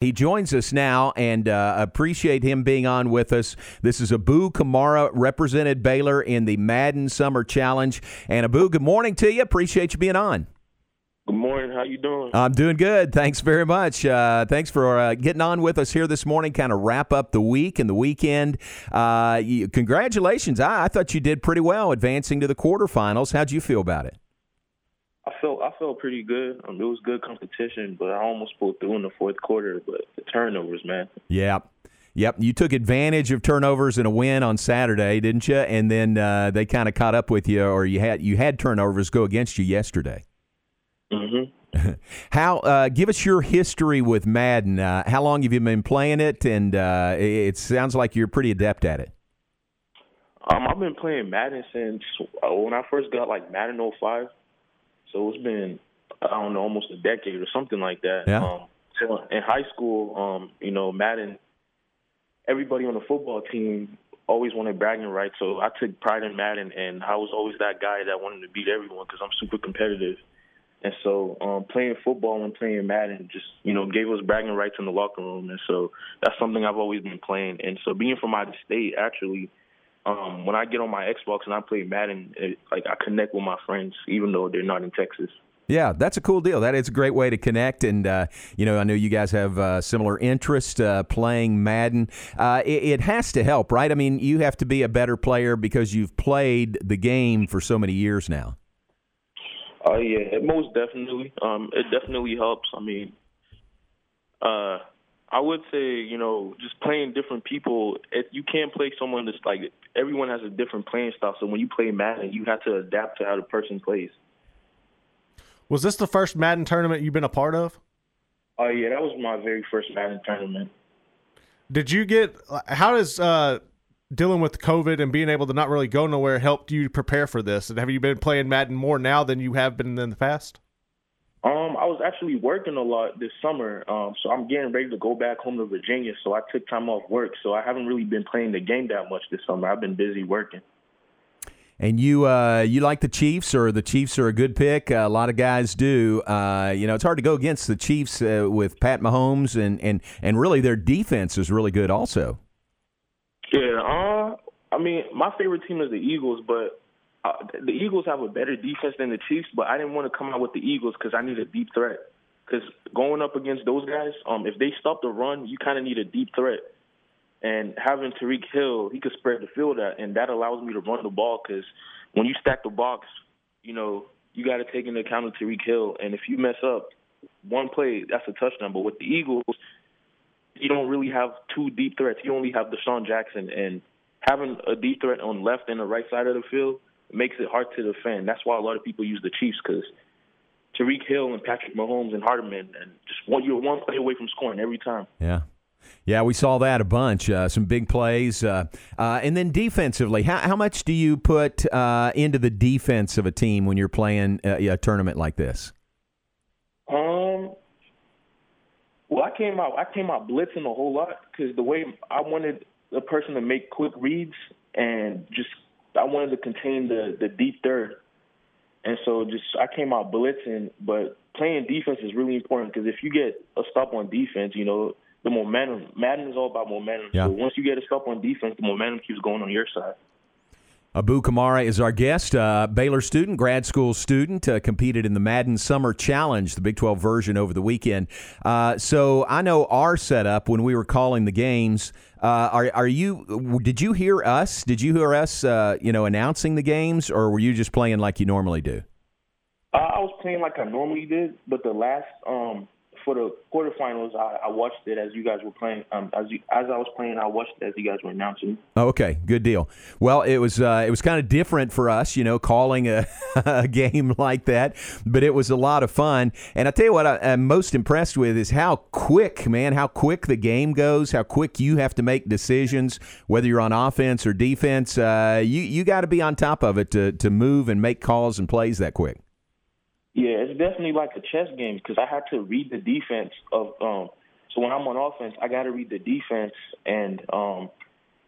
He joins us now and uh, appreciate him being on with us. This is Abu Kamara, represented Baylor in the Madden Summer Challenge. And Abu, good morning to you. Appreciate you being on. Good morning. How you doing? I'm doing good. Thanks very much. Uh, thanks for uh, getting on with us here this morning. Kind of wrap up the week and the weekend. Uh, you, congratulations. I, I thought you did pretty well advancing to the quarterfinals. How'd you feel about it? I felt I felt pretty good. Um, it was good competition, but I almost pulled through in the fourth quarter. But the turnovers, man. Yeah. Yep, you took advantage of turnovers in a win on Saturday, didn't you? And then uh, they kind of caught up with you, or you had you had turnovers go against you yesterday. Mm-hmm. how? Uh, give us your history with Madden. Uh, how long have you been playing it? And uh, it, it sounds like you're pretty adept at it. Um, I've been playing Madden since uh, when I first got like Madden 05. So it's been I don't know almost a decade or something like that. Yeah. Um, so in high school, um, you know, Madden, everybody on the football team always wanted bragging rights. So I took pride in Madden, and I was always that guy that wanted to beat everyone because I'm super competitive. And so um, playing football and playing Madden just, you know, gave us bragging rights in the locker room. And so that's something I've always been playing. And so being from out of state, actually, um, when I get on my Xbox and I play Madden, it, like I connect with my friends, even though they're not in Texas. Yeah, that's a cool deal. That is a great way to connect, and uh, you know, I know you guys have uh, similar interest uh, playing Madden. Uh, it, it, has to help, right? I mean, you have to be a better player because you've played the game for so many years now. Oh yeah, it most definitely. Um, it definitely helps. I mean, uh, I would say, you know, just playing different people. If you can't play someone that's like everyone has a different playing style. So when you play Madden, you have to adapt to how the person plays. Was this the first Madden tournament you've been a part of? Oh yeah, that was my very first Madden tournament. Did you get? How does uh, dealing with COVID and being able to not really go nowhere helped you prepare for this? And have you been playing Madden more now than you have been in the past? I was actually working a lot this summer, um, so I'm getting ready to go back home to Virginia. So I took time off work, so I haven't really been playing the game that much this summer. I've been busy working. And you, uh, you like the Chiefs, or the Chiefs are a good pick. Uh, a lot of guys do. Uh, you know, it's hard to go against the Chiefs uh, with Pat Mahomes, and, and and really their defense is really good, also. Yeah, uh, I mean, my favorite team is the Eagles, but uh, the Eagles have a better defense than the Chiefs, but I didn't want to come out with the Eagles because I need a deep threat. Because going up against those guys, um, if they stop the run, you kind of need a deep threat. And having Tyreek Hill, he could spread the field out, and that allows me to run the ball. Because when you stack the box, you know you got to take into account of Tyreek Hill, and if you mess up one play, that's a touchdown. But with the Eagles, you don't really have two deep threats. You only have DeSean Jackson, and having a deep threat on left and the right side of the field makes it hard to defend. That's why a lot of people use the Chiefs because Tyreek Hill and Patrick Mahomes and Hardman, and just one you're one play away from scoring every time. Yeah. Yeah, we saw that a bunch. Uh, some big plays, uh, uh, and then defensively, how, how much do you put uh, into the defense of a team when you're playing a, a tournament like this? Um, well, I came out I came out blitzing a whole lot because the way I wanted the person to make quick reads and just I wanted to contain the the deep third, and so just I came out blitzing. But playing defense is really important because if you get a stop on defense, you know the momentum. Madden is all about momentum. Yeah. So once you get a stop on defense, the momentum keeps going on your side. Abu Kamara is our guest, uh, Baylor student, grad school student, uh, competed in the Madden Summer Challenge, the Big 12 version over the weekend. Uh, so I know our setup when we were calling the games. Uh, are, are you? Did you hear us? Did you hear us? Uh, you know, announcing the games, or were you just playing like you normally do? Uh, I was playing like I normally did, but the last um, for the quarterfinals, I, I watched it as you guys were playing. Um, as you, as I was playing, I watched it as you guys were announcing. Oh, okay, good deal. Well, it was uh, it was kind of different for us, you know, calling a, a, game like that, but it was a lot of fun. And I tell you what, I, am most impressed with is how quick, man, how quick the game goes, how quick you have to make decisions, whether you're on offense or defense. Uh, you you got to be on top of it to to move and make calls and plays that quick. Yeah, it's definitely like a chess game because I had to read the defense of. Um, so when I'm on offense, I got to read the defense, and um,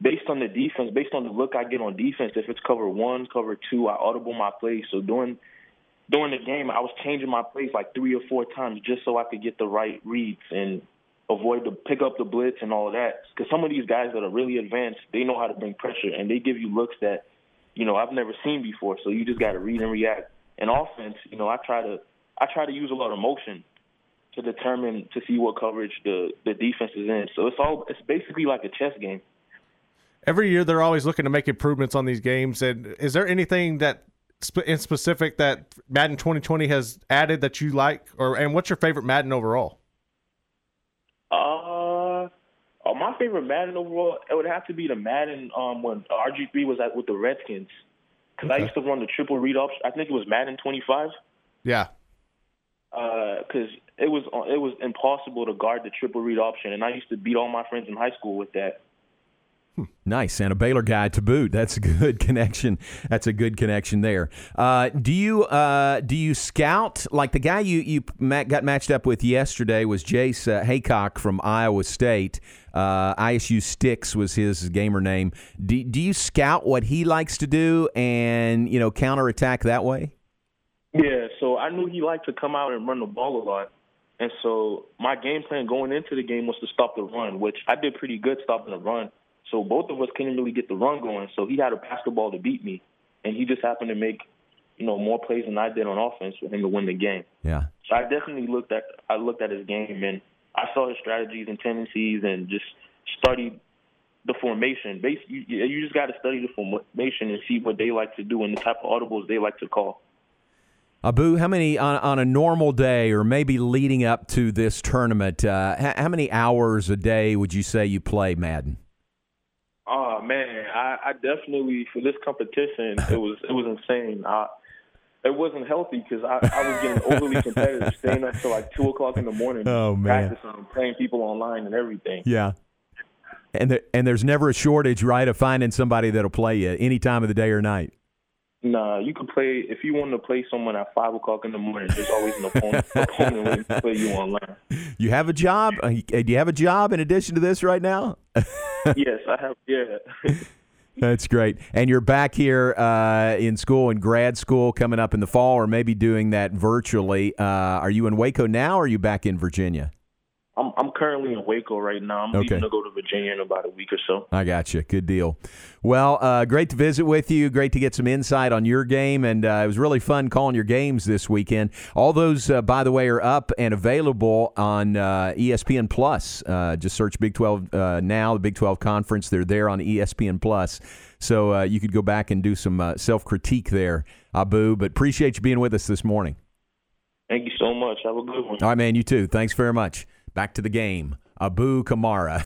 based on the defense, based on the look I get on defense, if it's cover one, cover two, I audible my plays. So during during the game, I was changing my plays like three or four times just so I could get the right reads. And avoid the pick up the blitz and all of that. Because some of these guys that are really advanced, they know how to bring pressure and they give you looks that, you know, I've never seen before. So you just got to read and react. In offense, you know, I try to I try to use a lot of motion to determine to see what coverage the the defense is in. So it's all it's basically like a chess game. Every year they're always looking to make improvements on these games. And is there anything that in specific that Madden 2020 has added that you like, or and what's your favorite Madden overall? Uh, uh my favorite Madden overall it would have to be the Madden um when RG3 was at with the Redskins because okay. I used to run the triple read option. I think it was Madden 25. Yeah because uh, it was it was impossible to guard the triple read option, and I used to beat all my friends in high school with that. Nice, and a Baylor guy to boot. That's a good connection. That's a good connection there. Uh, do you uh, do you scout like the guy you you got matched up with yesterday was Jace uh, Haycock from Iowa State. Uh, ISU Sticks was his gamer name. Do, do you scout what he likes to do and you know counterattack that way? Yeah, so I knew he liked to come out and run the ball a lot. And so my game plan going into the game was to stop the run, which I did pretty good stopping the run. So both of us couldn't really get the run going. So he had a basketball to beat me. And he just happened to make, you know, more plays than I did on offense for him to win the game. Yeah. So I definitely looked at I looked at his game and I saw his strategies and tendencies and just studied the formation. Basically, you, you just got to study the formation and see what they like to do and the type of audibles they like to call. Abu, how many on, on a normal day, or maybe leading up to this tournament? Uh, how, how, many hours a day would you say you play Madden? Oh man, I, I definitely for this competition it was it was insane. I, it wasn't healthy because I, I was getting overly competitive, staying up till like two o'clock in the morning, oh, man. practicing, playing people online and everything. Yeah. And the, and there's never a shortage, right, of finding somebody that'll play you any time of the day or night. Nah, you can play if you want to play someone at five o'clock in the morning. There's always an opponent, opponent waiting to play you online. You have a job? Uh, do you have a job in addition to this right now? yes, I have. Yeah. That's great. And you're back here uh, in school, in grad school, coming up in the fall, or maybe doing that virtually. Uh, are you in Waco now, or are you back in Virginia? I'm I'm currently in Waco right now. I'm okay. leaving to go to Virginia in about a week or so. I got you. Good deal. Well, uh, great to visit with you. Great to get some insight on your game, and uh, it was really fun calling your games this weekend. All those, uh, by the way, are up and available on uh, ESPN Plus. Uh, just search Big 12 uh, now, the Big 12 Conference. They're there on ESPN Plus, so you could go back and do some self critique there, Abu. But appreciate you being with us this morning. Thank you so much. Have a good one. All right, man. You too. Thanks very much. Back to the game. Abu Kamara.